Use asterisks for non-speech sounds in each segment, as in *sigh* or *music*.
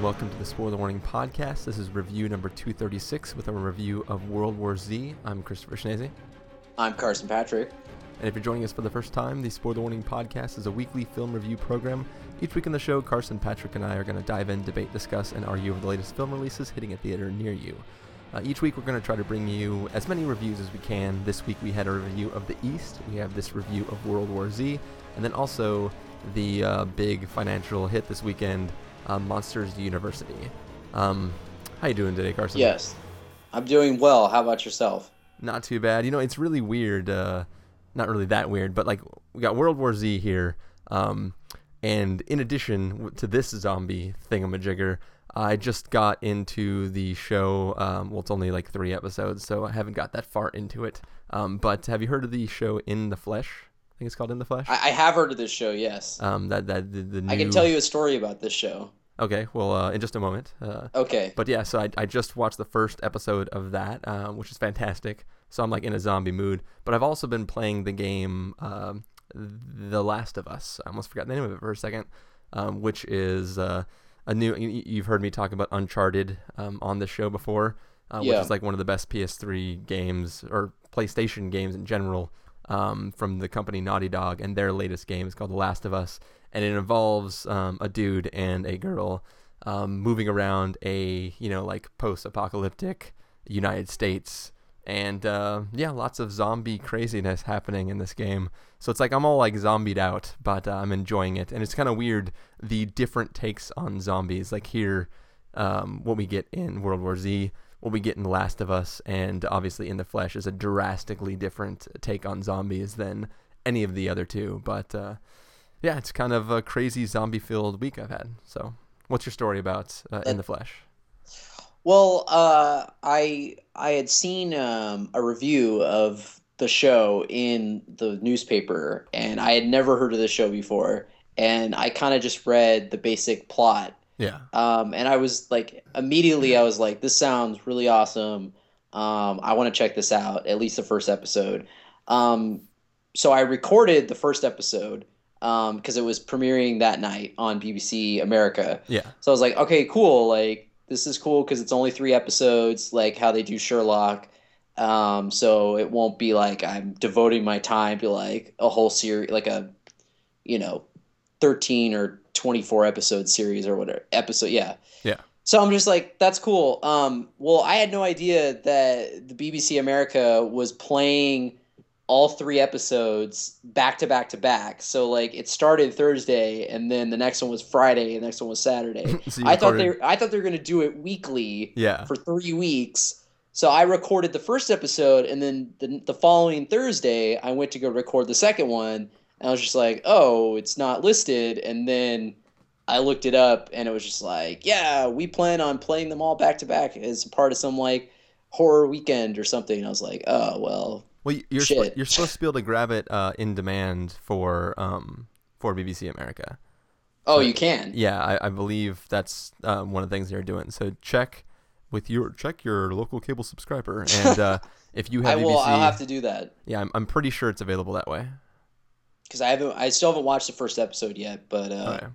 and welcome to the Spoiler Warning Podcast. This is review number 236 with a review of World War Z. I'm Christopher Schnese. I'm Carson Patrick. And if you're joining us for the first time, the Spoiler Warning Podcast is a weekly film review program. Each week on the show, Carson, Patrick, and I are going to dive in, debate, discuss, and argue over the latest film releases hitting a theater near you. Uh, each week, we're going to try to bring you as many reviews as we can. This week, we had a review of The East. We have this review of World War Z, and then also the uh, big financial hit this weekend, uh, Monsters University. Um, how you doing today, Carson? Yes, I'm doing well. How about yourself? Not too bad. You know, it's really weird. Uh, not really that weird, but like we got World War Z here. Um, and in addition to this zombie thingamajigger, I just got into the show. Um, well, it's only like three episodes, so I haven't got that far into it. Um, but have you heard of the show In the Flesh? I think it's called In the Flesh. I, I have heard of this show. Yes. Um, that that the, the new... I can tell you a story about this show. Okay, well, uh, in just a moment. Uh, okay. But yeah, so I, I just watched the first episode of that, um, which is fantastic. So I'm like in a zombie mood. But I've also been playing the game um, The Last of Us. I almost forgot the name of it for a second, um, which is uh, a new. You've heard me talk about Uncharted um, on the show before, uh, Yeah. which is like one of the best PS3 games or PlayStation games in general um, from the company Naughty Dog, and their latest game is called The Last of Us, and it involves um, a dude and a girl um, moving around a you know like post-apocalyptic United States, and uh, yeah, lots of zombie craziness happening in this game. So it's like I'm all like zombied out, but uh, I'm enjoying it, and it's kind of weird the different takes on zombies. Like here, um, what we get in World War Z, what we get in The Last of Us, and obviously in The Flesh is a drastically different take on zombies than any of the other two. But uh, yeah, it's kind of a crazy zombie-filled week I've had. So, what's your story about uh, In the Flesh? Well, uh, I I had seen um, a review of the show in the newspaper, and I had never heard of the show before, and I kind of just read the basic plot, Yeah. um, and I was like, immediately, I was like, this sounds really awesome. Um, I want to check this out, at least the first episode. Um, so I recorded the first episode because it was premiering that night on BBC America. Yeah. So I was like, okay, cool. Like this is cool because it's only three episodes, like how they do Sherlock. Um, so it won't be like I'm devoting my time to like a whole series, like a, you know, thirteen or twenty four episode series or whatever episode. Yeah. Yeah. So I'm just like, that's cool. Um, well, I had no idea that the BBC America was playing all three episodes back to back to back. So like it started Thursday and then the next one was Friday and the next one was Saturday. *laughs* So I thought they I thought they were going to do it weekly Yeah. for 3 weeks. So I recorded the first episode and then the, the following Thursday I went to go record the second one and I was just like, "Oh, it's not listed." And then I looked it up and it was just like, "Yeah, we plan on playing them all back to back as part of some like horror weekend or something." And I was like, "Oh, well, Well, you're sp- you're supposed to be able to grab it uh, in demand for um for BBC America. oh, So- you can." Yeah, I, I believe that's um, one of the things they're doing. So check with your check your local cable subscriber, and uh, *laughs* if you have, I will BBC, I'll have to do that yeah, I'm, I'm pretty sure it's available that way. Cuz I haven't I still haven't watched the first episode yet, but uh Okay.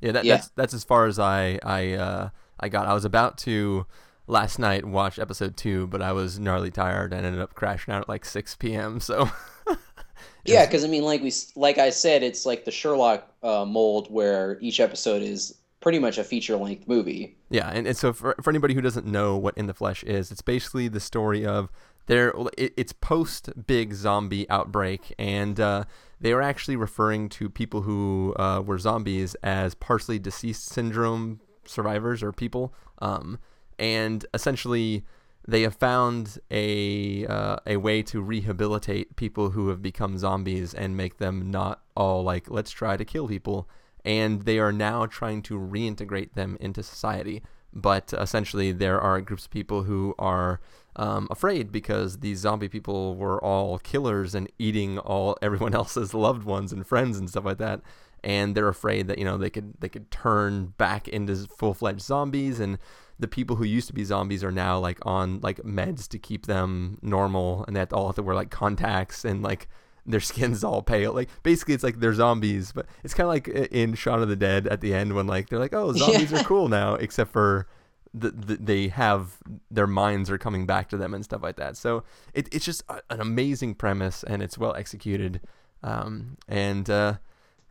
Yeah, that, yeah. that's that's as far as I I uh, I got. I was about to last night watch episode two, but I was gnarly tired and ended up crashing out at like 6 p.m. So *laughs* Yeah, because I mean, like we, like I said, it's like the Sherlock uh, mold where each episode is pretty much a feature length movie. Yeah, and, and so for, for anybody who doesn't know what In the Flesh is, it's basically the story of there. it, it's post big zombie outbreak, and uh, they were actually referring to people who uh, were zombies as partially deceased syndrome survivors or people, um, and essentially they have found a uh, a way to rehabilitate people who have become zombies and make them not all like let's try to kill people. And they are now trying to reintegrate them into society. But essentially there are groups of people who are um, afraid because these zombie people were all killers and eating all *laughs* everyone else's loved ones and friends and stuff like that and they're afraid that you know they could they could turn back into full-fledged zombies and the people who used to be zombies are now like on like meds to keep them normal and they have to all have to wear like contacts and like their *laughs* skin's all pale. Like basically, it's like they're zombies, but it's kind of like in Shaun of the Dead at the end when like they're like, oh, *laughs* zombies yeah. are cool now, except for the, the, they have their minds are coming back to them and stuff like that. So it, it's just a, an amazing premise and it's well executed. Um, and uh,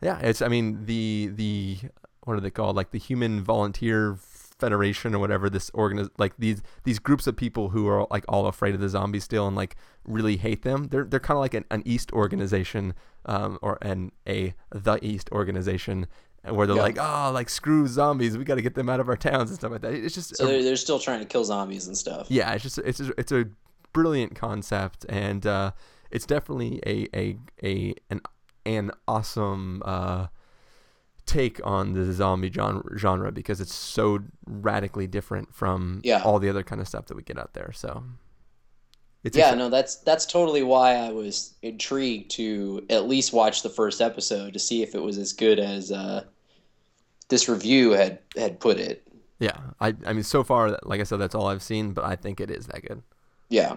yeah, it's I mean the the what are they called? Like the Human Volunteer Federation or whatever. This organiz like these these groups of people who are like all afraid of the zombies still and like really hate them. They're they're kind of like an, an East organization um, or an a the East organization where they're yeah. like, oh, like screw zombies, we got to get them out of our towns and stuff like that. It's just so they're, they're still trying to kill zombies and stuff. Yeah, it's just it's a, it's a brilliant concept, and uh, it's definitely a a a an an awesome uh, take on the zombie genre, genre because it's so radically different from yeah. all the other kind of stuff that we get out there. So. It's yeah, no, that's that's totally why I was intrigued to at least watch the first episode to see if it was as good as uh, this review had had put it. Yeah, I I mean so far, like I said, that's all I've seen, but I think it is that good. Yeah.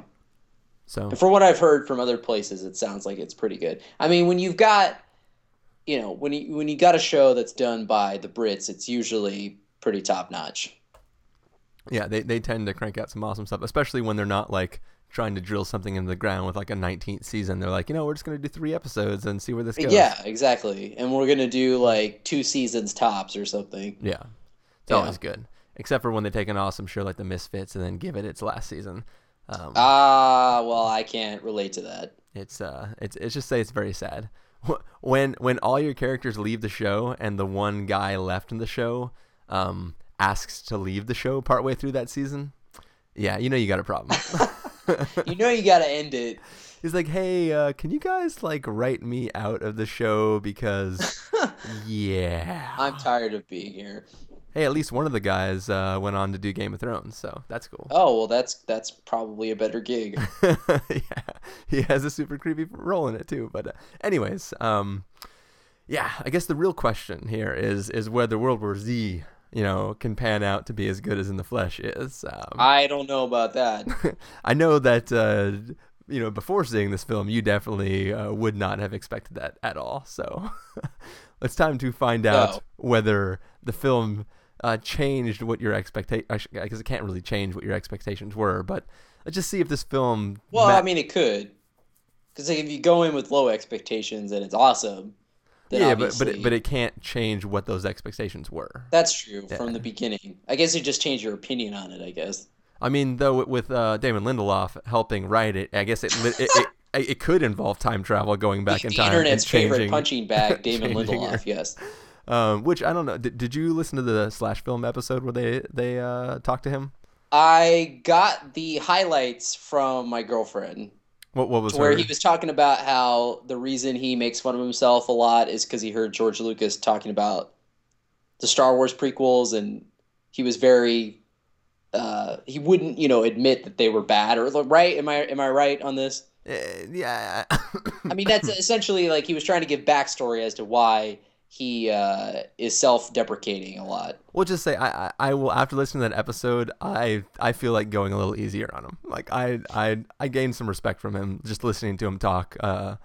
So and from what I've heard from other places, it sounds like it's pretty good. I mean, when you've got, you know, when you when you got a show that's done by the Brits, it's usually pretty top notch. Yeah, they they tend to crank out some awesome stuff, especially when they're not like trying to drill something into the ground with like a 19th season. They're like, you know, we're just going to do three episodes and see where this goes. Yeah, exactly. And we're going to do like two seasons tops or something. Yeah. It's yeah. always good. Except for when they take an awesome show like The Misfits and then give it its last season. Um, ah, um, uh, well, I can't relate to that. It's uh, it's it's just say it's very sad *laughs* when when all your characters leave the show and the one guy left in the show um asks to leave the show partway through that season. Yeah, you know you got a problem. *laughs* *laughs* *laughs* you know you got to end it. He's like, "Hey, uh, can you guys like write me out of the show because *laughs* yeah, I'm tired of being here." Hey, at least one of the guys uh, went on to do Game of Thrones, so that's cool. Oh well, that's that's probably a better gig. *laughs* yeah, he has a super creepy role in it too. But uh, anyways, um, yeah, I guess the real question here is is whether World War Z you know, can pan out to be as good as in the flesh is. Um, I don't know about that. *laughs* I know that uh, you know before seeing this film, you definitely uh, would not have expected that at all. So *laughs* it's time to find out no. whether the film uh, changed what your expectation. I guess it can't really change what your expectations were, but let's just see if this film. Well, I mean, it could, because like, if you go in with low expectations and it's awesome, yeah, but but it, but it can't change what those expectations were. That's true yeah. from the beginning. I guess you just change your opinion on it. I guess. I mean, though, with uh, Damon Lindelof helping write it, I guess it it, it, *laughs* it, could involve time travel, going back the, in time. The internet's favorite punching bag, *laughs* Damon Lindelof. Yes. Um, which I don't know. Did, did you listen to the slash film episode where they they uh, talked to him? I got the highlights from my girlfriend. What what was where he was talking about how the reason he makes fun of himself a lot is because he heard George Lucas talking about the Star Wars prequels, and he was very uh, he wouldn't you know admit that they were bad or right. Am I am I right on this? Uh, yeah. I mean that's *laughs* essentially like he was trying to give backstory as to why he uh, is self-deprecating a lot. We'll just say I, I, I will after listening to that episode I I feel like going a little easier on him. Like I I I gained some respect from him just listening to him talk. Uh,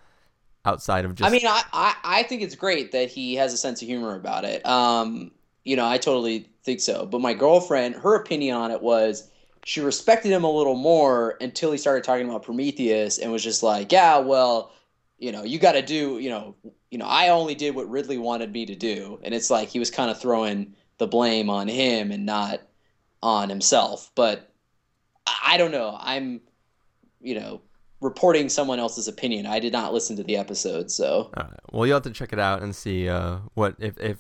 outside of just. I mean, I, I I think it's great that he has a sense of humor about it. Um, you know, I totally think so. But my girlfriend, her opinion on it was she respected him a little more until he started talking about Prometheus and was just like, yeah, well, you know, you got to do, you know, you know, I only did what Ridley wanted me to do, and it's like he was kind of throwing the blame on him and not on himself. But I don't know. I'm, you know, reporting someone else's opinion. I did not listen to the episode, so. Well, you'll have to check it out and see uh, what if if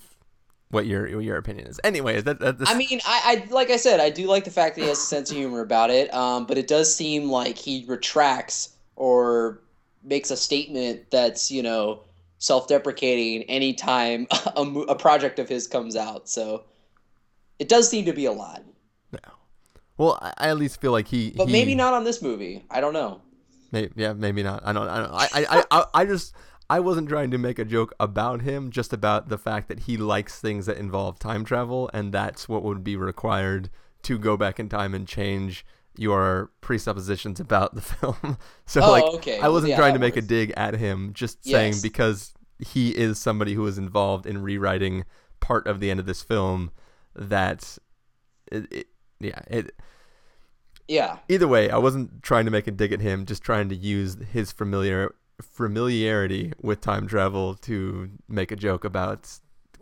what your what your opinion is. Anyways, that, that I mean, I, I like I said, I do like the fact that he has a sense of humor about it. Um, but it does seem like he retracts or makes a statement that's you know self-deprecating anytime *laughs* a, a project of his comes out. So it does seem to be a lot. Yeah. Well, I at least feel like he. But he, maybe not on this movie. I don't know. Maybe, yeah, maybe not. I don't. I don't. I, I, I, I just. I wasn't trying to make a joke about him, just about the fact that he likes things that involve time travel, and that's what would be required to go back in time and change your presuppositions about the *laughs* film. so Oh, like okay. I wasn't yeah, trying to make a dig at him, just saying because he is somebody who was involved in rewriting part of the end of this film that it, it yeah, it Yeah. either way, I wasn't trying to make a dig at him, just trying to use his familiar familiarity with time travel to make a joke about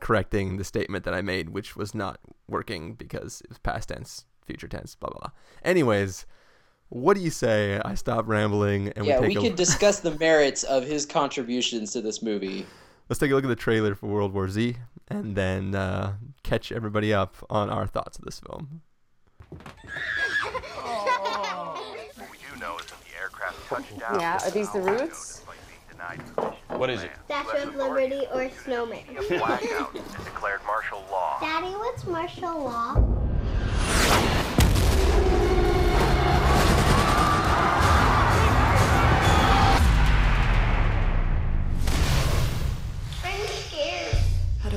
correcting the statement that I made, which was not working because it was past tense, future tense, blah blah blah. Anyways, what do you say? I stop rambling and yeah, we we take a could discuss the *laughs* merits of his contributions to this movie. let's take a look at the trailer for World War Z and then uh, catch everybody up on our thoughts of this film. *laughs* What know is that the aircraft touched down. Yeah, are these the routes? Despite being denied permission. What is it? Statue of Liberty or snowman. *laughs* Declared martial law. Daddy, what's martial law?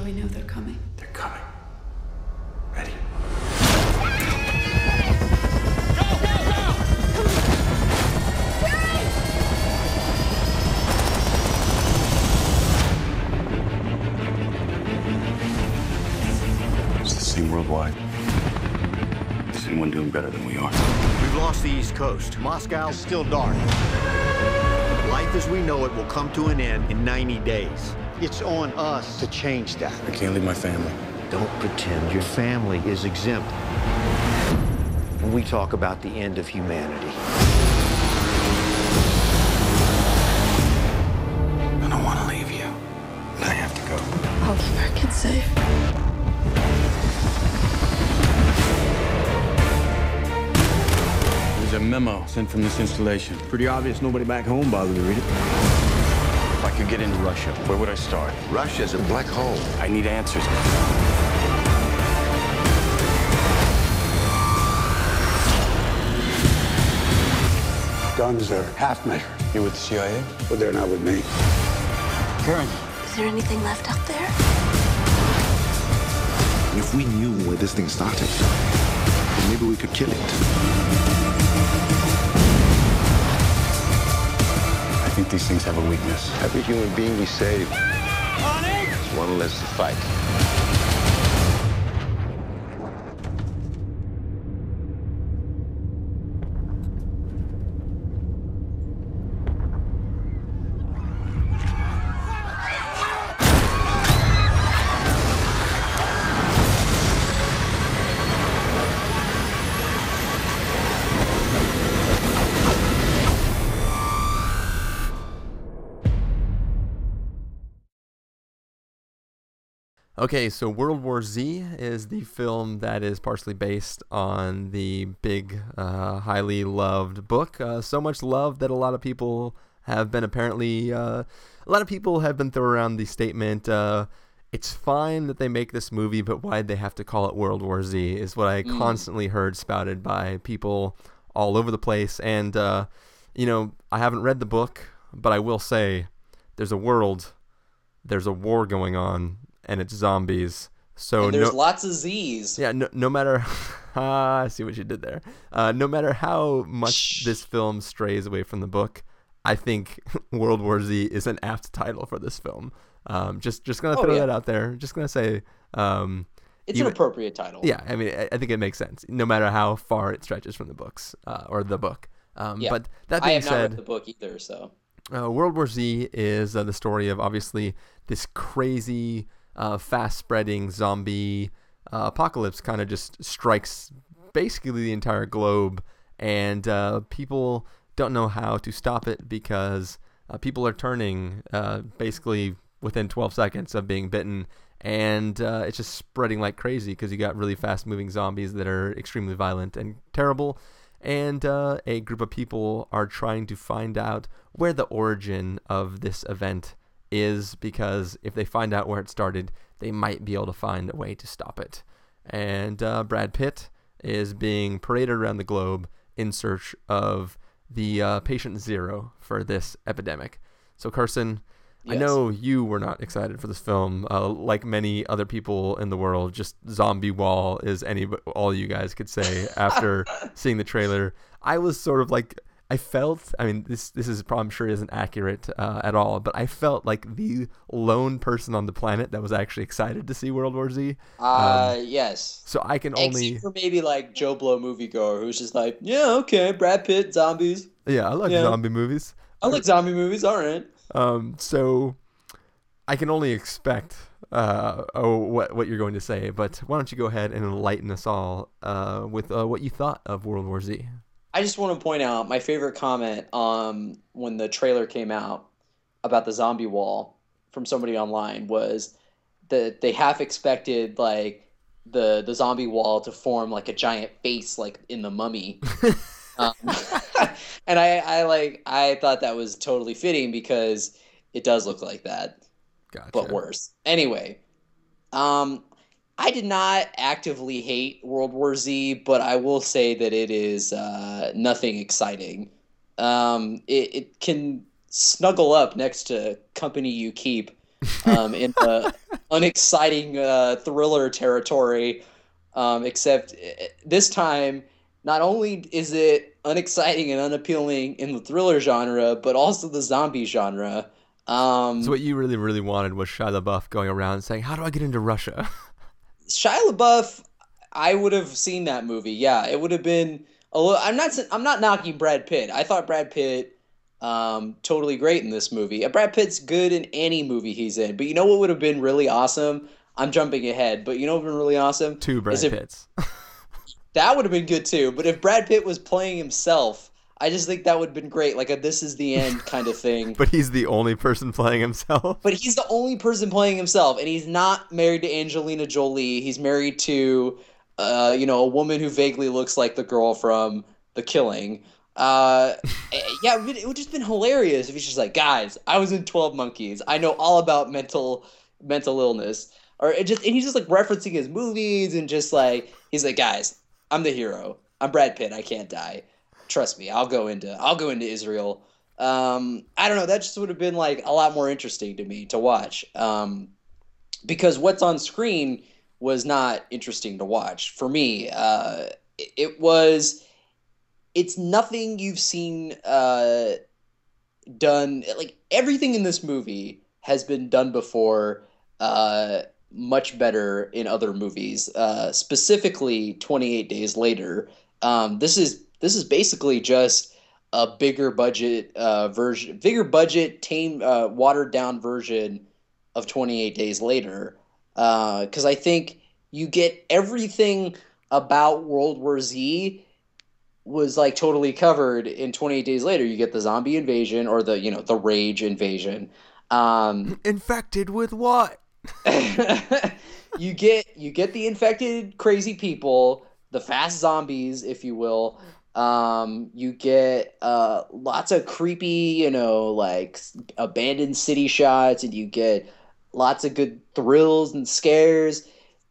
Do we know they're coming? They're coming. Ready? Go, go, go! Come! It's the same worldwide. Is anyone doing better than we are? We've lost the East Coast. Moscow's still dark. Life as we know it will come to an end in 90 days. It's on us to change that. I can't leave my family. Don't pretend your family is exempt. When we talk about the end of humanity, I don't want to leave you. But I have to go. I'll keep our kids safe. There's a memo sent from this installation. Pretty obvious nobody back home bothered to read it. If could get into Russia, where would I start? Russia's a black hole. I need answers. Guns are half measure. You with the CIA? But they're not with me. Karen. Is there anything left out there? If we knew where this thing started, then maybe we could kill it. Think these things have a weakness. Every human being we save is one less to fight. Okay, so World War Z is the film that is partially based on the big, uh, highly loved book. Uh, so much love that a lot of people have been apparently, uh, a lot of people have been throwing around the statement, uh, it's fine that they make this movie, but why'd they have to call it World War Z? Is what I constantly heard spouted by people all over the place. And, uh, you know, I haven't read the book, but I will say there's a world, there's a war going on, and it's zombies. So and there's Oh, no, lots of Z's. yeah, no, no matter, *laughs* ah, I see what you did there. Uh, no matter how much this film strays away from the book, I think *laughs* World War Z is an apt title for this film. Um, just, just gonna Oh, throw yeah. that out there. Just gonna say, um, It's you- an appropriate title. yeah, I mean, I, I think it makes sense, no matter how far it stretches from the books uh, or the book. Um, Yeah. But that I being have not read said, the book either, so uh, World War Z is uh, the story of obviously this crazy, uh, fast spreading zombie uh, apocalypse kind of just strikes basically the entire globe, and uh, people don't know how to stop it because uh, people are turning uh, basically within 12 seconds of being bitten. And uh, it's just spreading like crazy because you got really fast moving zombies that are extremely violent and terrible and a group of people are trying to find out where the origin of this event is because if they find out where it started, they might be able to find a way to stop it. And uh, Brad Pitt is being paraded around the globe in search of the uh, patient zero for this epidemic. So, Carson, I know you were not excited for this film, uh, like many other people in the world. Just zombie wall is any all you guys could say *laughs* after seeing the trailer. I was sort of like I felt. I mean, this this is probably I'm sure isn't accurate uh, at all, but I felt like the lone person on the planet that was actually excited to see World War Z. Uh, yes. So I can only for maybe like Joe Blow moviegoer who's just like, yeah, okay, Brad Pitt, zombies. yeah, I like Yeah. zombie movies. I like zombie movies. All right. Um, so I can only expect uh, oh what what you're going to say, but why don't you go ahead and enlighten us all uh, with uh, what you thought of World War Z? I just want to point out my favorite comment um, when the trailer came out about the zombie wall from somebody online was that they half expected like the the zombie wall to form like a giant face like in the mummy. *laughs* um, *laughs* and I, I like I thought that was totally fitting because it does look like that. Gotcha. but worse. Anyway, um, I did not actively hate World War Z, but I will say that it is uh, nothing exciting. Um, it, it can snuggle up next to Company You Keep um, in the *laughs* unexciting uh, thriller territory, um, except uh, this time, not only is it unexciting and unappealing in the thriller genre, but also the zombie genre. Um, So what you really really wanted was Shia LaBeouf going around saying, "How do I get into Russia?" *laughs* Shia LaBeouf, I would have seen that movie. Yeah, it would have been a little. I'm not. I'm not knocking Brad Pitt. I thought Brad Pitt, um, totally great in this movie. Brad Pitt's good in any movie he's in. But you know what would have been really awesome? I'm jumping ahead, but you know what would have been really awesome? Two Brad if- Pitts. *laughs* That would have been good too. But if Brad Pitt was playing himself, I just think that would have been great, like a "This is the end" *laughs* kind of thing. but he's the only person playing himself. But he's the only person playing himself, and he's not married to Angelina Jolie. He's married to, uh, you know, a woman who vaguely looks like the girl from The Killing. Uh, *laughs* eh, yeah, it would, it would just been hilarious if he's just like, guys, I was in Twelve Monkeys. I know all about mental mental illness, or it just and he's just like referencing his movies and just like he's like, guys, I'm the hero. I'm Brad Pitt. I can't die. Trust me. I'll go into I'll go into Israel um, I don't know. That just would have been like a lot more interesting to me to watch. Um, because what's on screen was not interesting to watch for me. Uh, it, was. It's nothing you've seen uh, done. Like everything in this movie has been done before. Uh, much better in other movies. Uh, specifically, Twenty Eight Days Later. Um, this is this is basically just a bigger budget uh, version, bigger budget, tame, uh, watered down version of 28 Days Later. Because I think you get everything about World War Z was like totally covered in 28 Days Later. You get the zombie invasion or the you know the rage invasion. Um, Infected with what? *laughs* *laughs* you get you get the infected crazy people, the fast zombies, if you will. Um, you get uh, lots of creepy, you know, like abandoned city shots, and you get lots of good thrills and scares.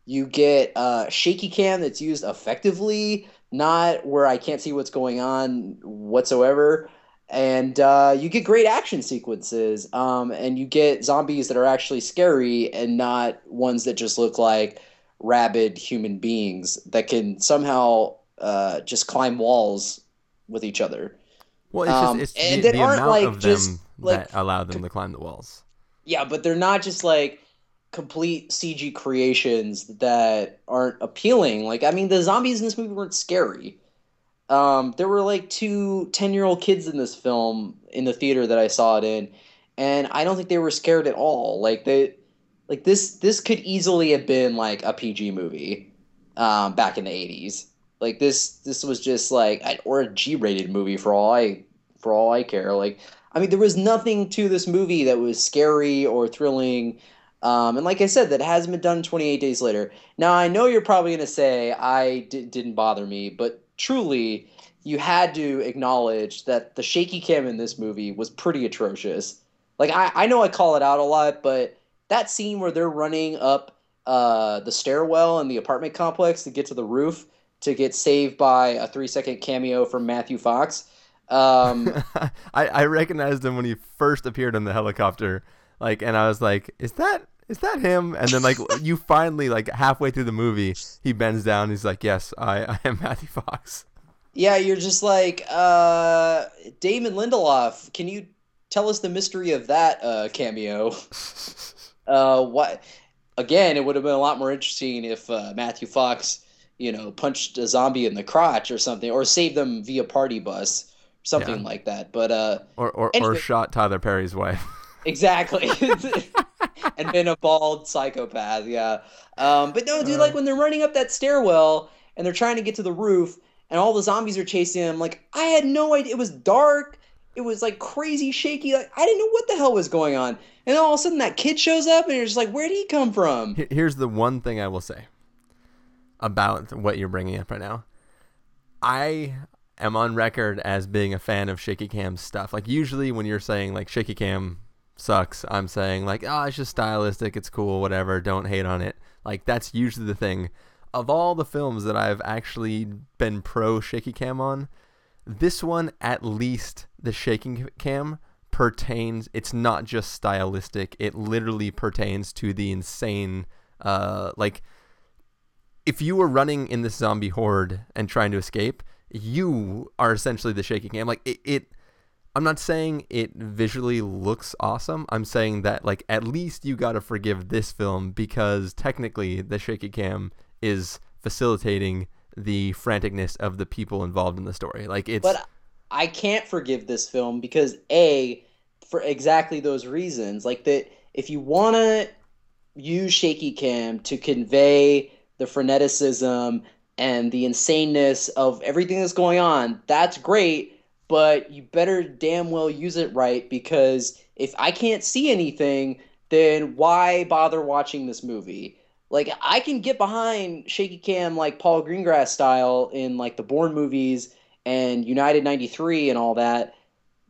You get uh, shaky cam that's used effectively, not where I can't see what's going on whatsoever. And uh, you get great action sequences, um, and you get zombies that are actually scary and not ones that just look like rabid human beings that can somehow uh, just climb walls with each other. Well, it's Um, just it's and the, that the aren't, amount like, of just, them like, that allow them to climb the walls. Yeah, but they're not just like complete CG creations that aren't appealing. Like, I mean, the zombies in this movie weren't scary. Um, there were like two 10 year old kids in this film in the theater that I saw it in, and I don't think they were scared at all. Like, they, like this, this could easily have been like a PG movie um, back in the 80s. Like this, this was just like, or a G rated movie for all I, for all I care. Like, I mean, there was nothing to this movie that was scary or thrilling. Um, and like I said, that hasn't been done 28 days later. Now, I know you're probably going to say I d- didn't bother me, but truly, you had to acknowledge that the shaky cam in this movie was pretty atrocious. Like, I, I know I call it out a lot, but that scene where they're running up uh, the stairwell in the apartment complex to get to the roof to get saved by a three second cameo from Matthew Fox. Um, *laughs* I, I recognized him when he first appeared in the helicopter, Like, and I was like, is that is that him? And then like *laughs* you finally like halfway through the movie, he bends down. He's like, yes, I I am Matthew Fox. Yeah, you're just like uh, Damon Lindelof. Can you tell us the mystery of that uh, cameo? *laughs* uh, what? Again, it would have been a lot more interesting if uh, Matthew Fox, you know, punched a zombie in the crotch or something, or saved them via party bus, something Yeah. like that. But uh, Or or, or shot Tyler Perry's wife. *laughs* Exactly. *laughs* *laughs* and been a bald psychopath, yeah. Um, but no, dude, like when they're running up that stairwell and they're trying to get to the roof and all the zombies are chasing them, like I had no idea. It was dark. It was like crazy shaky. Like I didn't know what the hell was going on. And all of a sudden that kid shows up and you're just like, where did he come from? Here's the one thing I will say about what you're bringing up right now. I am on record as being a fan of shaky cam stuff. Like usually when you're saying like shaky cam sucks, I'm saying like, oh, it's just stylistic, it's cool, whatever, don't hate on it. Like that's usually the thing. Of all the films that I've actually been pro shaky cam on, this one at least the shaking cam pertains it's not just stylistic it literally pertains to the insane uh like if you were running in this zombie horde and trying to escape you are essentially the shaking cam. Like it, it i'm not saying it visually looks awesome. I'm saying that like at least you got to forgive this film because technically the shaky cam is facilitating the franticness of the people involved in the story. Like it's But I can't forgive this film because a for exactly those reasons. Like that if you want to use shaky cam to convey the freneticism and the insaneness of everything that's going on, that's great, but you better damn well use it right because if I can't see anything, then why bother watching this movie? Like I can get behind shaky cam like Paul Greengrass style in like the Bourne movies and United 93 and all that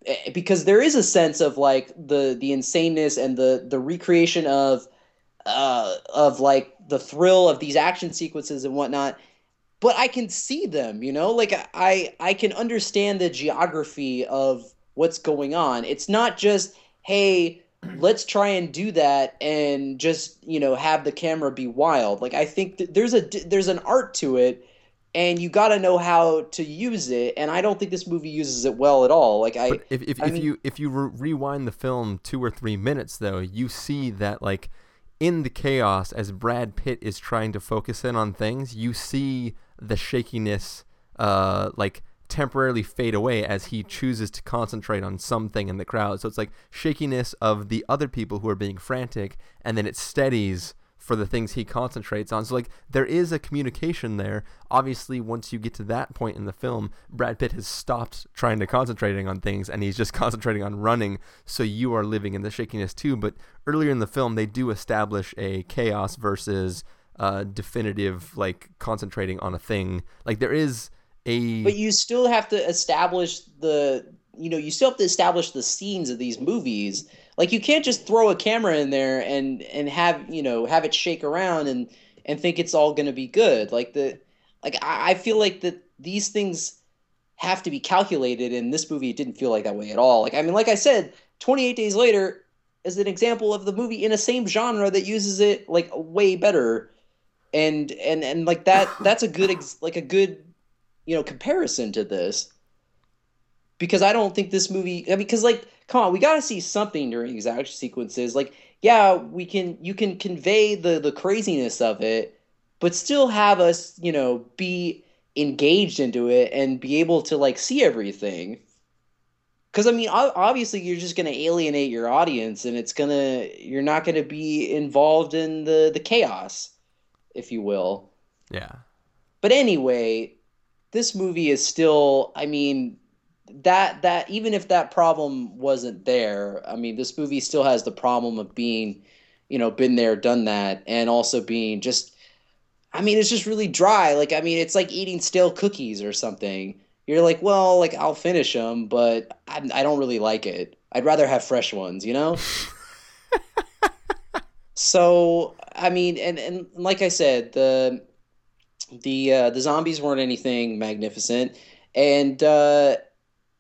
eh, because there is a sense of like the the insaneness and the the recreation of uh of like the thrill of these action sequences and whatnot but I can see them, you know? Like I I can understand the geography of what's going on. It's not just hey, let's try and do that and just, you know, have the camera be wild. Like I think there's a there's an art to it and you got to know how to use it and I don't think this movie uses it well at all. Like I But if if, I if mean- you if you re- rewind the film two or three minutes though, you see that like in the chaos as Brad Pitt is trying to focus in on things, you see the shakiness uh like temporarily fade away as he chooses to concentrate on something in the crowd. So it's like shakiness of the other people who are being frantic and then it steadies for the things he concentrates on. So like there is a communication there. Obviously, once you get to that point in the film, Brad Pitt has stopped trying to concentrating on things and he's just *laughs* concentrating on running. So you are living in the shakiness too. But earlier in the film, they do establish a chaos versus uh, definitive like concentrating on a thing. Like there is a but you still have to establish the you know you still have to establish the scenes of these movies like you can't just throw a camera in there and and have you know have it shake around and and think it's all going to be good. Like the like I, I feel like that these things have to be calculated. And this movie didn't feel like that way at all. Like i mean like i said 28 days later is an example of the movie in a same genre that uses it like way better. And and and like that *laughs* that's a good ex- like a good you know comparison to this. Because I don't think this movie. I mean, because like, come on, we got to see something during these action sequences. Like, yeah, we can. You can convey the the craziness of it, but still have us, you know, be engaged into it and be able to like see everything. Because I mean, obviously, you're just gonna alienate your audience, and it's gonna you're not gonna be involved in the the chaos, if you will. yeah. But anyway, this movie is still. I mean, that that even if that problem wasn't there, I mean, this movie still has the problem of being, you know, been there, done that, and also being just. I mean, it's just really dry. Like, I mean, it's like eating stale cookies or something. You're like, well, like I'll finish them, but I, I don't really like it. I'd rather have fresh ones, you know. *laughs* so I mean, and and like I said, the the uh, the zombies weren't anything magnificent, and uh,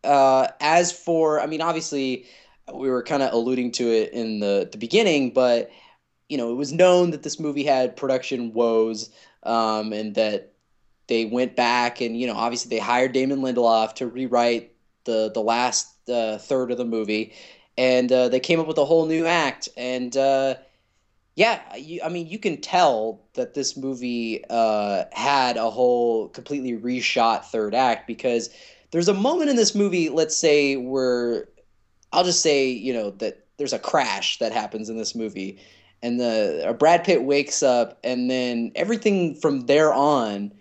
uh, as for I mean, obviously, we were kind of alluding to it in the the beginning, but you know, it was known that this movie had production woes, um, and that they went back and you know, obviously they hired Damon Lindelof to rewrite the the last uh, third of the movie, and uh, they came up with a whole new act. And uh, yeah, you, I mean, you can tell that this movie uh, had a whole completely reshot third act because there's a moment in this movie, let's say, where I'll just say, you know, that there's a crash that happens in this movie, and the uh, Brad Pitt wakes up, and then everything from there on,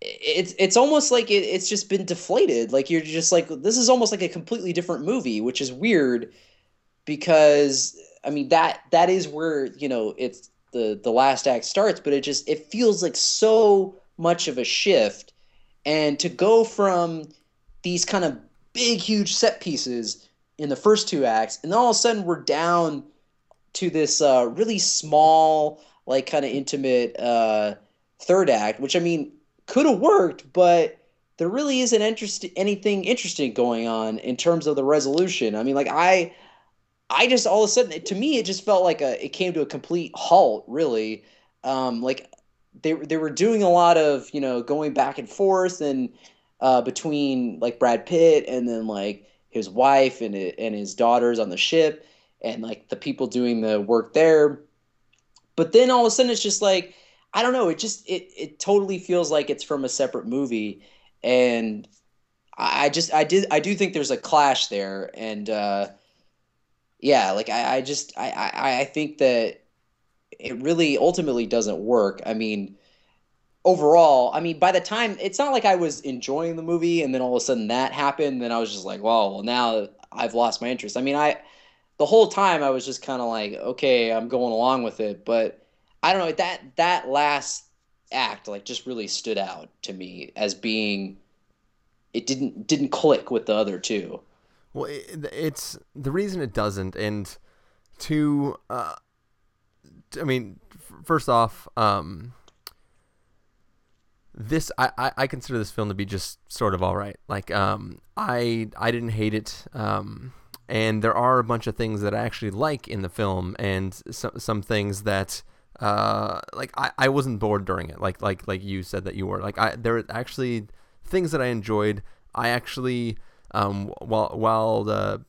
it's it's almost like it, it's just been deflated. Like you're just like this is almost like a completely different movie, which is weird, because I mean that that is where you know it's the the last act starts, but it just it feels like so much of a shift, and to go from these kind of big huge set pieces in the first two acts, and then all of a sudden we're down to this uh, really small, like kind of intimate uh, third act, which I mean could have worked, but there really isn't interest anything interesting going on in terms of the resolution. I mean, like I, I just all of a sudden to me it just felt like a it came to a complete halt. Really, um, like they they were doing a lot of you know going back and forth and uh, between like Brad Pitt and then like his wife and and his daughters on the ship and like the people doing the work there. But then all of a sudden it's just like I don't know, it just it it totally feels like it's from a separate movie and I just I did I do think there's a clash there and uh yeah, like I, I just I, I I think that it really ultimately doesn't work. I mean, overall, I mean, by the time it's not like I was enjoying the movie and then all of a sudden that happened, then I was just like, well, well now I've lost my interest. I mean, I the whole time I was just kind of like, okay, I'm going along with it, but I don't know that that last act like just really stood out to me as being it didn't didn't click with the other two. Well, it, it's the reason it doesn't, and to, uh, I mean, first off, um, this I, I, I consider this film to be just sort of all right. Like, um, I I didn't hate it. Um, and there are a bunch of things that I actually like in the film, and some some things that uh like I, I wasn't bored during it like like like you said that you were like I there are actually things that I enjoyed I actually um while while the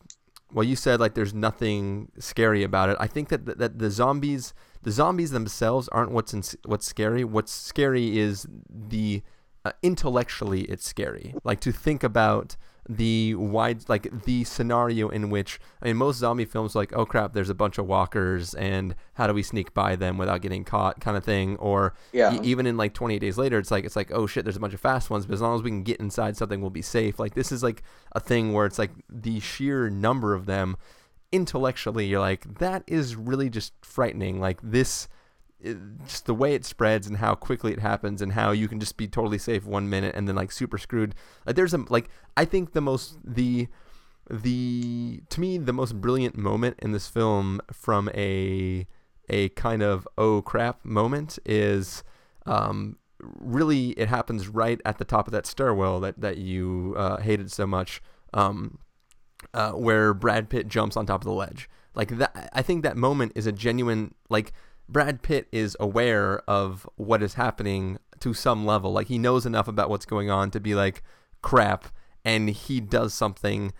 well you said like there's nothing scary about it. I think that that, that the zombies the zombies themselves aren't what's in, what's scary. What's scary is the uh, intellectually it's scary. Like to think about the wide like the scenario in which I mean most zombie films like oh crap there's a bunch of walkers and how do we sneak by them without getting caught kind of thing? Or Yeah. e- even in like 28 days later it's like it's like oh shit there's a bunch of fast ones but as long as we can get inside something we'll be safe. Like this is like a thing where it's like the sheer number of them intellectually you're like that is really just frightening. Like this it- just the way it spreads and how quickly it happens and how you can just be totally safe one minute and then like super screwed like there's a like i think the most the the to me the most brilliant moment in this film from a a kind of oh crap moment is um really it happens right at the top of that stairwell that that you uh, hated so much um uh, where Brad Pitt jumps on top of the ledge. Like that, I think that moment is a genuine like Brad Pitt is aware of what is happening to some level. Like he knows enough about what's going on to be like crap, and he does something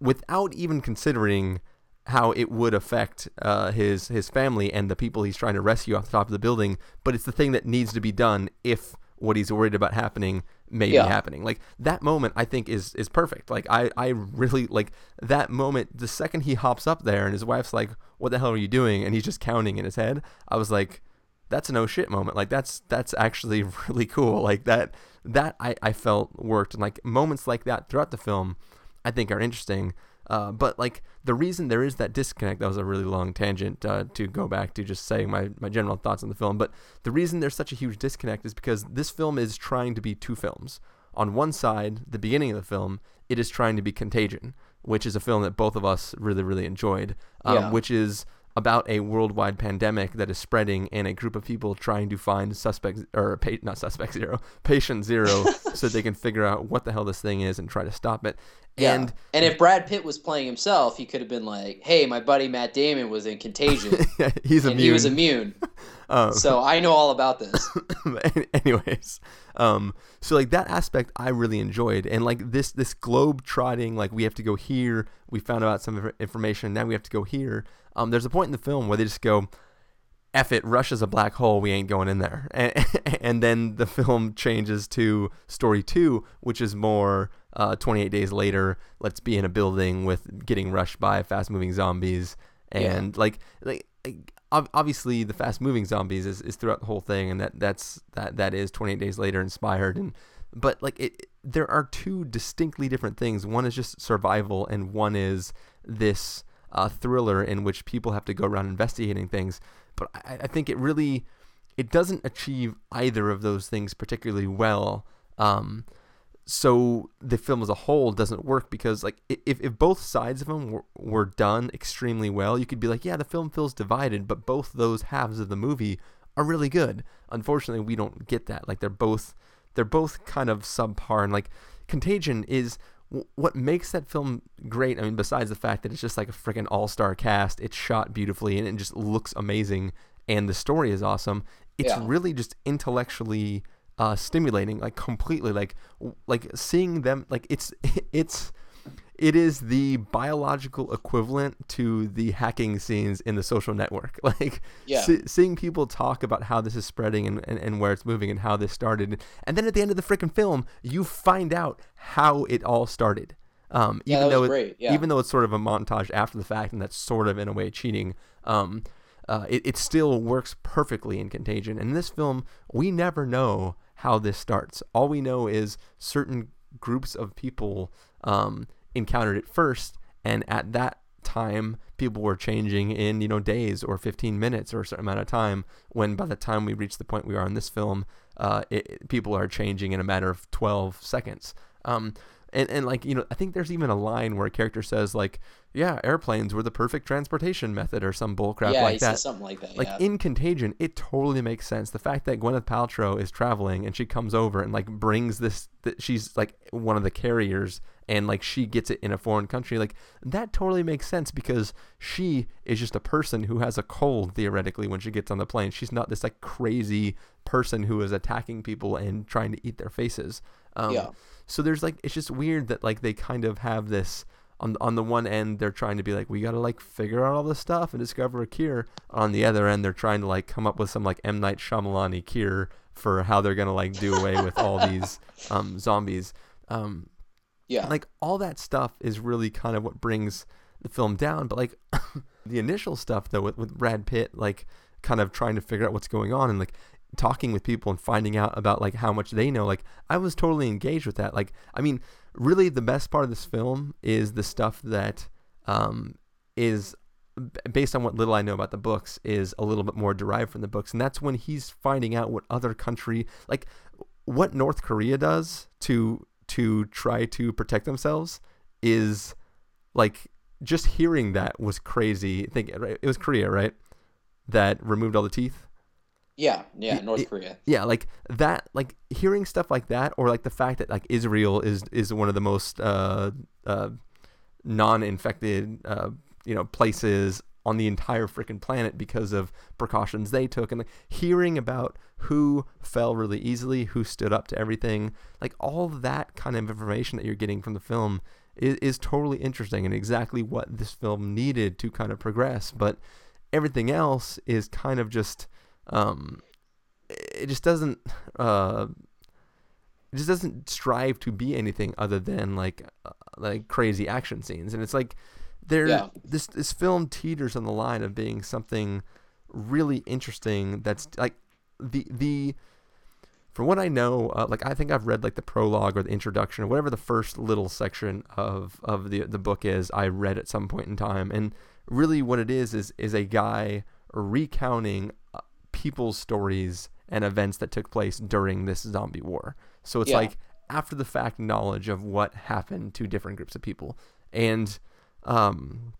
without even considering how it would affect uh, his his family and the people he's trying to rescue off the top of the building. But it's the thing that needs to be done if what he's worried about happening may Yeah. be happening. Like that moment, I think is is perfect. Like I I really like that moment. The second he hops up there and his wife's like, "What the hell are you doing?" and he's just counting in his head. I was like, that's a no shit moment. Like that's that's actually *laughs* really cool. Like that that I, I felt worked and like moments like that throughout the film I think are interesting. Uh, but like the reason there is that disconnect, that was a really long tangent uh, to go back to just saying my, my general thoughts on the film. But the reason there's such a huge disconnect is because this film is trying to be two films. On one side, the beginning of the film, it is trying to be Contagion, which is a film that both of us really, really enjoyed, um, Yeah. which is about a worldwide pandemic that is spreading and a group of people trying to find suspect or pa- not suspect zero, *laughs* patient zero, *laughs* so they can figure out what the hell this thing is and try to stop it. Yeah. And And if Brad Pitt was playing himself, he could have been like, "Hey, my buddy Matt Damon was in Contagion, *laughs* he's and immune. he was immune, Um, *laughs* so I know all about this." *laughs* anyways um so like that aspect i really enjoyed and like this this globe trotting like we have to go here we found out some information now we have to go here um there's a point in the film where they just go F it, Russia's a black hole, we ain't going in there. And, and then the film changes to story two, which is more uh, 28 days later, let's be in a building with getting rushed by fast moving zombies. And like, like, like obviously the fast moving zombies is, is throughout the whole thing. And that, that's, that, that is 28 days later inspired. And, but like it, there are two distinctly different things. One is just survival and one is this uh, thriller in which people have to go around investigating things but I, I think it really it doesn't achieve either of those things particularly well. Um, so the film as a whole doesn't work because like if, if both sides of them were, were done extremely well, you could be like, yeah, the film feels divided, but both those halves of the movie are really good. Unfortunately, we don't get that. Like they're both they're both kind of subpar and like Contagion is w- what makes that film great. I mean, besides the fact that it's just like a freaking all-star cast, it's shot beautifully and it just looks amazing and the story is awesome. It's Yeah. really just intellectually uh, stimulating, like completely, like like seeing them, like it's *laughs* it's it is the biological equivalent to the hacking scenes in the social network. *laughs* Like Yeah. see- seeing people talk about how this is spreading and, and, and where it's moving and how this started. And then at the end of the freaking film, you find out how it all started. Um, Yeah, even that though was it- great, yeah. even though it's sort of a montage after the fact, and that's sort of in a way cheating. Um, uh, it, it still works perfectly in Contagion. And in this film, we never know how this starts. All we know is certain groups of people um, encountered it first, and at that time, people were changing in you know days or 15 minutes or a certain amount of time. When by the time we reach the point we are in this film, uh, it, people are changing in a matter of 12 seconds. Um, and, and like you know i think there's even a line where a character says like yeah airplanes were the perfect transportation method or some bullcrap yeah, like that says something like that. like yeah. in Contagion, it totally makes sense. The fact that Gwyneth Paltrow is traveling and she comes over and like brings this, that she's like one of the carriers and like she gets it in a foreign country, like that totally makes sense because she is just a person who has a cold theoretically when she gets on the plane. She's not this like crazy person who is attacking people and trying to eat their faces. Um, Yeah. So there's like it's just weird that like they kind of have this on on the one end they're trying to be like we got to like figure out all this stuff and discover a cure. On the other end they're trying to like come up with some like M Night Shyamalan cure for how they're gonna like do away with all these um, zombies. Um, yeah. like all that stuff is really kind of what brings the film down. But like *laughs* the initial stuff though with, with Brad Pitt, like kind of trying to figure out what's going on and like talking with people and finding out about like how much they know, like I was totally engaged with that. Like I mean, really the best part of this film is the stuff that um, is based on what little I know about the books is a little bit more derived from the books, and that's when he's finding out what other country like what North Korea does to to try to protect themselves is like just hearing that was crazy. I Think it was Korea, right? That removed all the teeth. yeah, yeah, North it- Korea. Yeah, like that, like hearing stuff like that, or like the fact that like Israel is is one of the most uh, uh, non-infected uh, you know places on the entire freaking planet because of precautions they took, and hearing about who fell really easily, who stood up to everything, like all that kind of information that you're getting from the film is, is totally interesting and exactly what this film needed to kind of progress, but everything else is kind of just um, it just doesn't uh it just doesn't strive to be anything other than like uh, like crazy action scenes and it's like there Yeah. this this film teeters on the line of being something really interesting that's like the the from what I know, uh, like I think I've read like the prologue or the introduction or whatever the first little section of of the the book is. I read at some point in time, and really what it is is is a guy recounting uh, people's stories and events that took place during this zombie war. So it's Yeah. like after the fact knowledge of what happened to different groups of people, and um,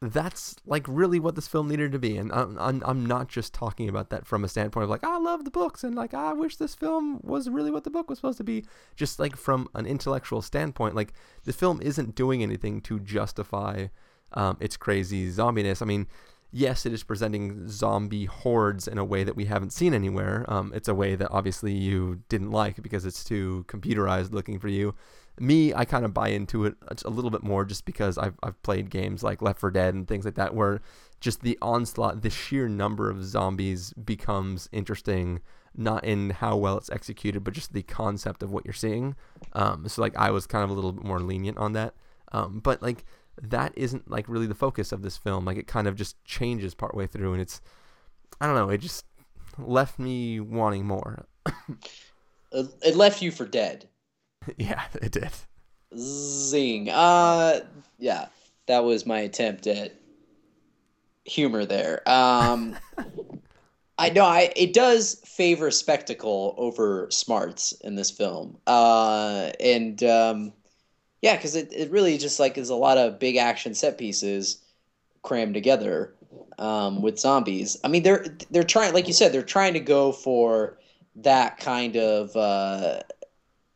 that's like really what this film needed to be. And I'm, I'm, I'm not just talking about that from a standpoint of like, I love the books and like, I wish this film was really what the book was supposed to be. Just like from an intellectual standpoint, like the film isn't doing anything to justify um, its crazy zombiness. I mean, yes, it is presenting zombie hordes in a way that we haven't seen anywhere. Um, it's a way that obviously you didn't like because it's too computerized looking for you me, I kind of buy into it a little bit more just because I've, I've played games like Left 4 Dead and things like that where just the onslaught, the sheer number of zombies becomes interesting, not in how well it's executed, but just the concept of what you're seeing. Um, so, like, I was kind of a little bit more lenient on that. Um, but, like, that isn't, like, really the focus of this film. Like, it kind of just changes partway through, and it's, I don't know, it just left me wanting more. *coughs* it left you for dead. *laughs* yeah, it did. Zing. Uh, yeah, that was my attempt at humor there. Um, *laughs* I know I it does favor spectacle over smarts in this film. Uh, and um, yeah, because it, it really just like is a lot of big action set pieces crammed together um, with zombies. I mean, they're they're trying, like you said, they're trying to go for that kind of uh,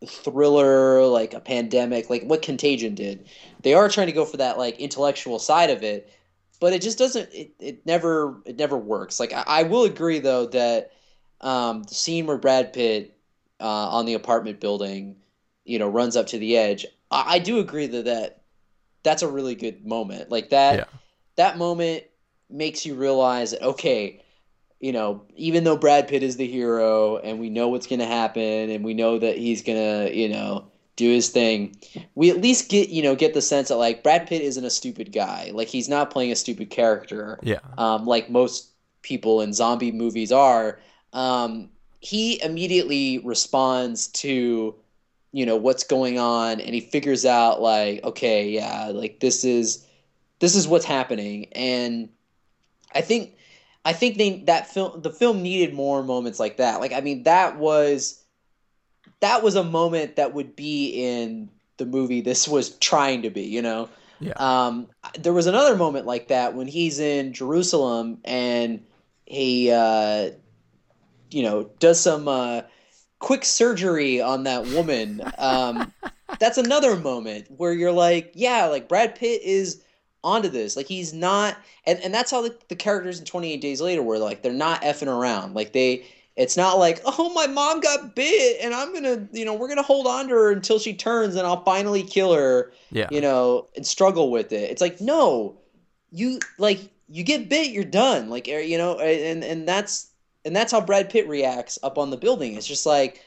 thriller, like a pandemic, like what Contagion did. They are trying to go for that like intellectual side of it, but it just doesn't. It, it never it never works. Like I, I will agree though that um, the scene where Brad Pitt uh, on the apartment building, you know, runs up to the edge. I, I do agree that that that's a really good moment. Like that yeah. that moment makes you realize that okay you know, even though Brad Pitt is the hero and we know what's going to happen and we know that he's going to, you know, do his thing, we at least get, you know, get the sense that like Brad Pitt isn't a stupid guy. Like he's not playing a stupid character. Yeah. Um, like most people in zombie movies are. Um, he immediately responds to, you know, what's going on and he figures out like, okay, yeah, like this is, this is what's happening. And I think, I think they that film the film needed more moments like that. Like I mean that was that was a moment that would be in the movie this was trying to be, you know. Yeah. Um, there was another moment like that when he's in Jerusalem and he, uh, you know, does some uh, quick surgery on that woman. Um, *laughs* that's another moment where you're like, yeah, like Brad Pitt is onto this. Like he's not, and, and that's how the, the characters in 28 Days Later were like, they're not effing around. Like they, it's not like, oh, my mom got bit and I'm gonna, you know, we're gonna hold on to her until she turns and I'll finally kill her. Yeah. You know, and struggle with it. It's like, no, you like you get bit, you're done. Like er, you know, and and that's and that's how Brad Pitt reacts up on the building. It's just like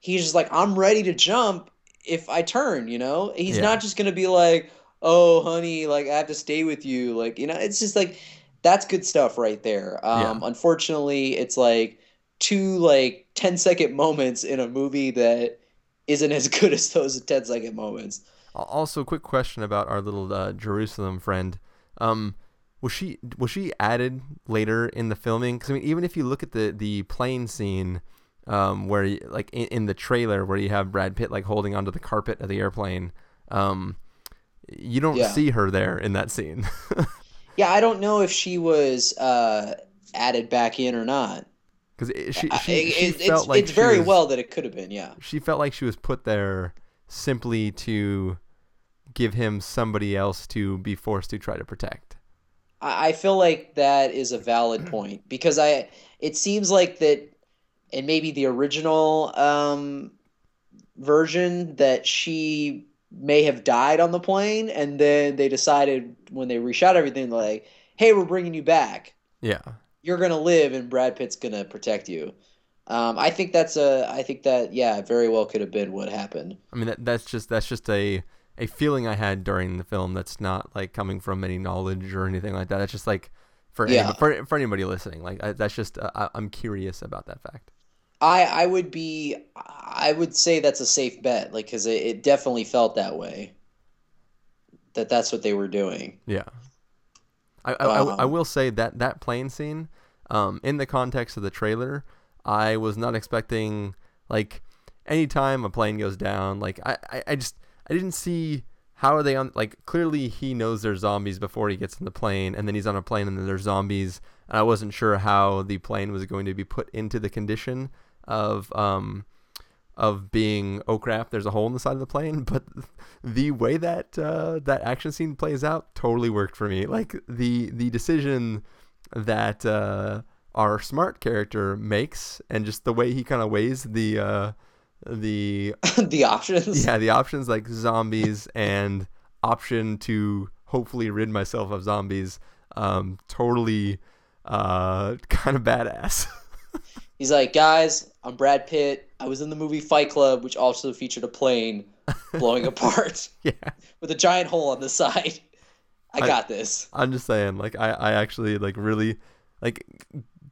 he's just like, I'm ready to jump if I turn. You know, he's Yeah. not just gonna be like oh honey like i have to stay with you like you know it's just like that's good stuff right there um Yeah. unfortunately it's like two like 10 second moments in a movie that isn't as *laughs* good as those 10 second moments Al- Also, quick question about our little uh, Jerusalem friend. Um, was she was she added later in the filming? Because I mean, even if you look at the the plane scene, um, where you, like in, in the trailer where you have Brad Pitt like holding onto the carpet of the airplane, um, you don't Yeah. see her there in that scene. *laughs* yeah i don't know if she was uh added back in or not Because she she, she it- felt it's, like it's very was- well that it could have been yeah she felt like she was put there simply to give him somebody else to be forced to try to protect. I I feel like that is a valid *clears throat* point because I it seems like that and maybe the original um, version that she may have died on the plane and then they decided when they reshot everything like hey we're bringing you back Yeah. you're gonna live and Brad Pitt's gonna protect you um, I think that's a I think that yeah very well could have been what happened I mean that that's just that's just a a feeling I had during the film that's not like coming from any knowledge or anything like that. That's just like for Yeah. anybody, for, for anybody listening, like I, that's just uh, I, I'm curious about that fact. I I would be I would say that's a safe bet like because it, it definitely felt that way that that's what they were doing Yeah. I I, I, I Um, will say that that plane scene, um, in the context of the trailer, I was not expecting like anytime a plane goes down, like I, I, I just I didn't see how are they on? Like clearly he knows there's zombies before he gets in the plane, and then he's on a plane and then there's zombies. And I wasn't sure how the plane was going to be put into the condition of um of being oh crap there's a hole in the side of the plane *laughs* but the way that uh, that action scene plays out totally worked for me like the the decision that uh, our smart character makes and just the way he kind of weighs the uh, the *laughs* the options. yeah the options like zombies and option to hopefully rid myself of zombies um totally uh *laughs* kind of badass He's like, guys, I'm Brad Pitt. I was in the movie Fight Club, which also featured a plane *laughs* blowing apart *laughs* yeah with a giant hole on the side. I I- got this. I'm just saying, like I, I actually like really like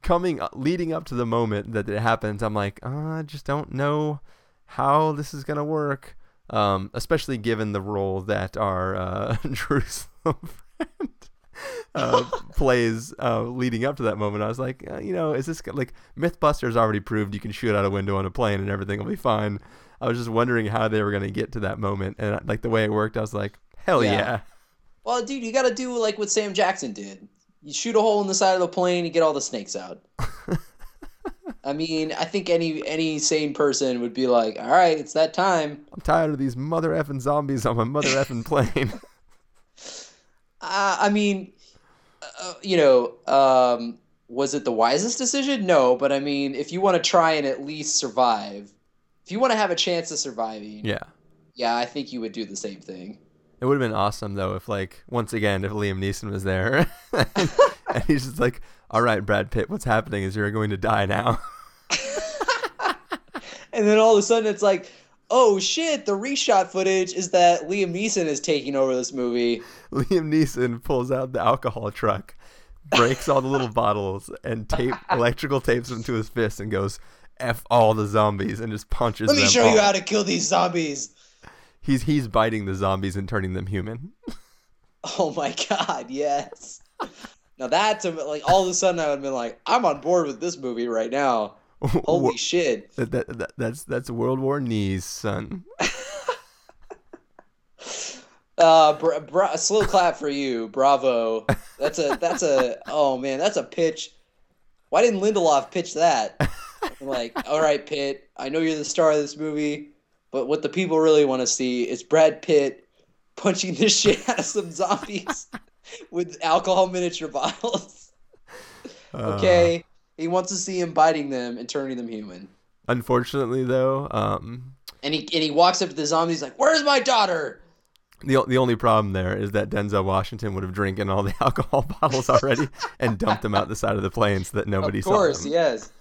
coming leading up to the moment that it happens. I'm like, uh, I just don't know how this is gonna work. Um, especially given the role that our uh, *laughs* Jerusalem friend *laughs* uh, plays uh, leading up to that moment. I was like, uh, you know, is this like MythBusters already proved you can shoot out a window on a plane and everything will be fine. I was just wondering how they were gonna get to that moment, and like the way it worked, I was like, hell Yeah. yeah. Well, dude, you got to do like what Sam Jackson did. You shoot a hole in the side of the plane, you get all the snakes out. *laughs* I mean, I think any any sane person would be like, "All right, it's that time." I'm tired of these mother effing zombies on my mother effing plane. *laughs* Uh, I mean, uh, you know, um, was it the wisest decision? No, but I mean, if you want to try and at least survive, if you want to have a chance of surviving, yeah. yeah, I think you would do the same thing. It would have been awesome though if like once again if Liam Neeson was there *laughs* *laughs* and he's just like, All right, Brad Pitt, what's happening is you're going to die now. *laughs* And then all of a sudden, it's like, oh shit! The reshot footage is that Liam Neeson is taking over this movie. *laughs* Liam Neeson pulls out the alcohol truck, breaks all the little *laughs* bottles and tape electrical tapes them to his fist and goes, F all the zombies and just punches Let me show you how to kill these zombies. He's he's biting the zombies and turning them human. *laughs* Oh my god, yes. Now that's a, like all of a sudden I would have been like, I'm on board with this movie right now. Holy shit! That, that, that, that's that's World War knees, son. *laughs* Uh, bra- bra- a slow clap for you, bravo. That's a that's a oh man, that's a pitch. Why didn't Lindelof pitch that? I'm like, all right, Pitt, I know you're the star of this movie, but what the people really want to see is Brad Pitt punching the *laughs* shit out of some zombies *laughs* with alcohol miniature bottles. Uh, Okay, he wants to see him biting them and turning them human. Unfortunately, though, um, And he and he walks up to the zombies like, "Where's my daughter?" the the only problem there is that Denzel Washington would have drinking all the *laughs* alcohol bottles already and dumped them out the side of the plane so that nobody saw them. of saw course, them. yes.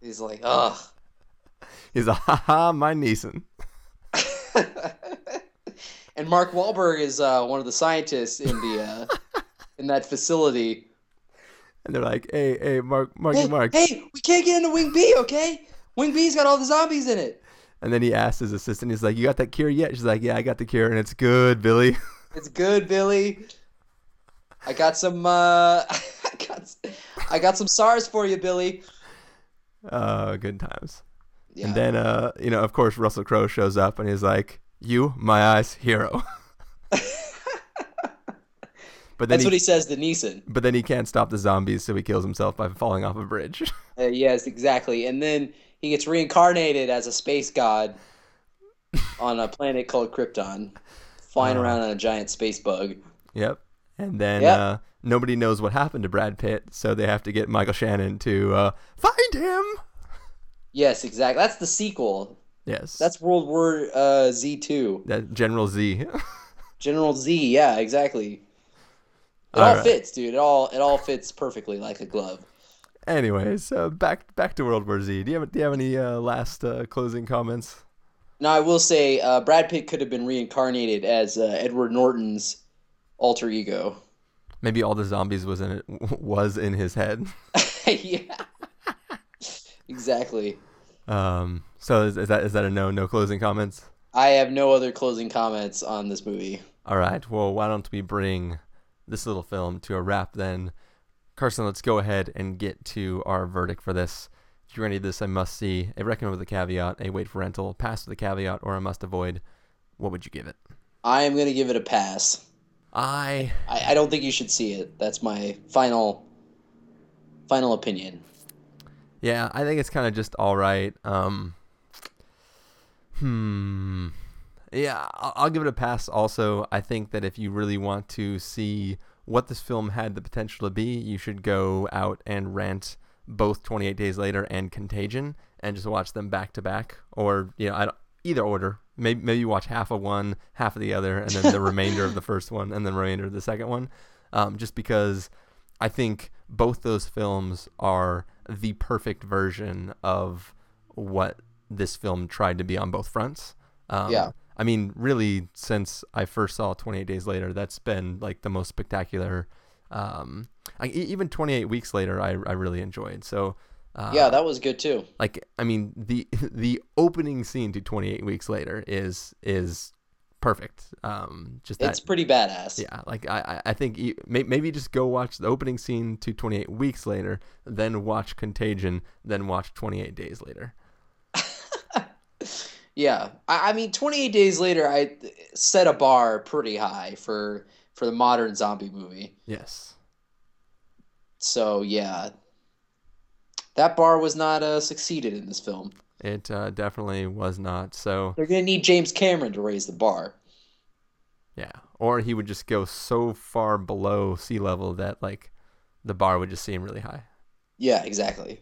He's like, ugh. He's a ha ha, my Neeson. *laughs* and Mark Wahlberg is uh, one of the scientists in the uh, in that facility. And they're like, hey, hey, Mark, Marky Hey, Mark. hey, we can't get into Wing B, okay? Wing B's got all the zombies in it. And then he asked his assistant, he's like, you got that cure yet? She's like, yeah, I got the cure, and it's good, Billy. *laughs* It's good, Billy. I got some. Uh, *laughs* I got. I got some SARS for you, Billy. Uh, good times. Yeah. And then, uh, you know, of course, Russell Crowe shows up and he's like, you, my eyes, hero. *laughs* but then That's he, what he says to Neeson. but then he can't stop the zombies, so he kills himself by falling off a bridge. *laughs* Uh, yes, exactly. And then he gets reincarnated as a space god on a planet called Krypton, flying Uh. around on a giant space bug. Yep. And then Yep. uh, nobody knows what happened to Brad Pitt, so they have to get Michael Shannon to uh, find him. Yes, exactly. That's the sequel. Yes. That's World War uh, Z two. that General Z. *laughs* General Z. Yeah, exactly. It All all right. fits, dude. It all it all fits perfectly like a glove. Anyways, uh, back back to World War Z. Do you have do you have any uh, last uh, closing comments? Now I will say, uh, Brad Pitt could have been reincarnated as uh, Edward Norton's alter ego. Maybe all the zombies was in it *laughs* was in his head. *laughs* *laughs* yeah. exactly. Um. So is, is that is that a no? No closing comments. I have no other closing comments on this movie. All right. Well, why don't we bring this little film to a wrap then? Carson, let's go ahead and get to our verdict for this. If you rated this I must see, a recommend with a caveat, a wait for rental, pass with a caveat, or a must avoid, what would you give it? I am gonna give it a pass. I I, I don't think you should see it. That's my final final opinion. yeah, I think it's kind of just all right. Um, hmm. Yeah, I'll, I'll give it a pass. Also, I think that if you really want to see what this film had the potential to be, you should go out and rent both 28 Days Later and Contagion and just watch them back to back, or you know, either order. Maybe maybe you watch half of one, half of the other, and then the *laughs* remainder of the first one, and then the remainder of the second one. Um, just because I think both those films are the perfect version of what this film tried to be on both fronts. Um, Yeah. I mean, really, since I first saw 28 Days Later, that's been like the most spectacular. Um, I, even 28 Weeks Later, I, I really enjoyed. So, uh, yeah, that was good too. like, I mean, the *laughs* the opening scene to 28 Weeks Later is is perfect. Um, just that, It's pretty badass. yeah, like I, I I think you, maybe just go watch the opening scene to 28 weeks later, then watch Contagion, then watch 28 days later. *laughs* Yeah, I, I mean, 28 days later, I set a bar pretty high for for the modern zombie movie. Yes. So yeah, that bar was not uh, succeeded in this film. It uh, definitely was not. So, They're gonna need James Cameron to raise the bar. yeah. Or he would just go so far below sea level that, like, the bar would just seem really high. Yeah, exactly.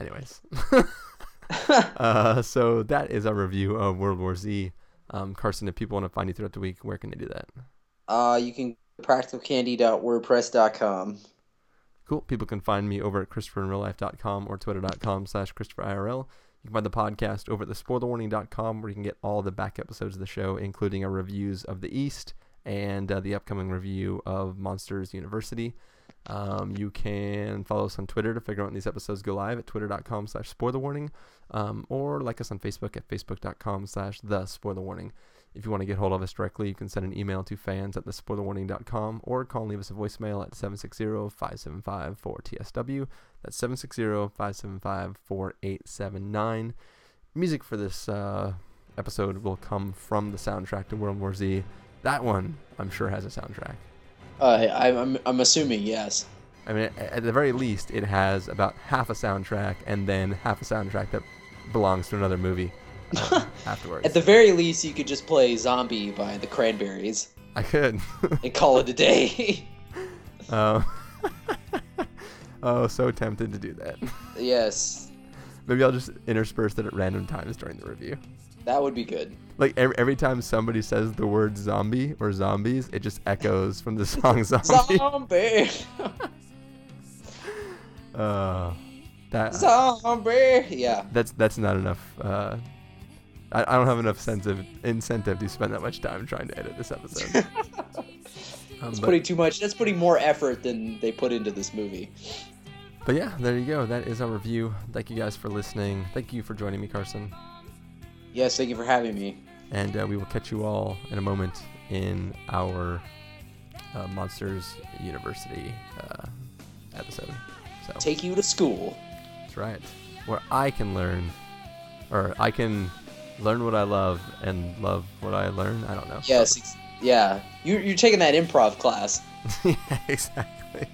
Anyways. *laughs* *laughs* uh, so, that is our review of World War Z. Um, Carson, if people want to find you throughout the week, where can they do that? Uh, you can go to practicalcandy.wordpress.com. Cool. People can find me over at ChristopherInRealLife.com or Twitter.com slash ChristopherIRL. You can find the podcast over at thespoilerwarning.com where you can get all the back episodes of the show, including our reviews of The East and uh, the upcoming review of Monsters University. Um, you can follow us on Twitter to figure out when these episodes go live at twitter.com slash spoilerwarning um, or like us on Facebook at facebook.com slash the spoilerwarning. If you want to get hold of us directly, you can send an email to fans at thespoilerwarning.com or call and leave us a voicemail at 760-575-4TSW. That's 760-575-4879. Music for this uh, episode will come from the soundtrack to World War Z. That one, I'm sure, has a soundtrack. Uh, I, I'm I'm assuming yes. I mean, at the very least, it has about half a soundtrack and then half a soundtrack that belongs to another movie uh, *laughs* afterwards. At the very least, you could just play "Zombie" by the Cranberries I could. *laughs* and call it a day. Oh. *laughs* oh, so tempted to do that. yes, Maybe I'll just intersperse it at random times during the review. That would be good. Like every, every time somebody says the word zombie or zombies, it just echoes from the song *laughs* zombie. Zombie, *laughs* uh, that zombie. Yeah, that's that's not enough. Uh, I, I don't have enough sense of incentive to spend that much time trying to edit this episode. *laughs* Um, it's but- putting too much. That's putting more effort than they put into this movie. But yeah, there you go. That is our review. Thank you guys for listening. Thank you for joining me, Carson. Yes, thank you for having me. And uh, we will catch you all in a moment in our uh, Monsters University uh, episode. So Take you to school. that's right, where I can learn, or I can learn what I love and love what I learn. I don't know. Yes, ex- yeah. You you're taking that improv class. *laughs* yeah, exactly.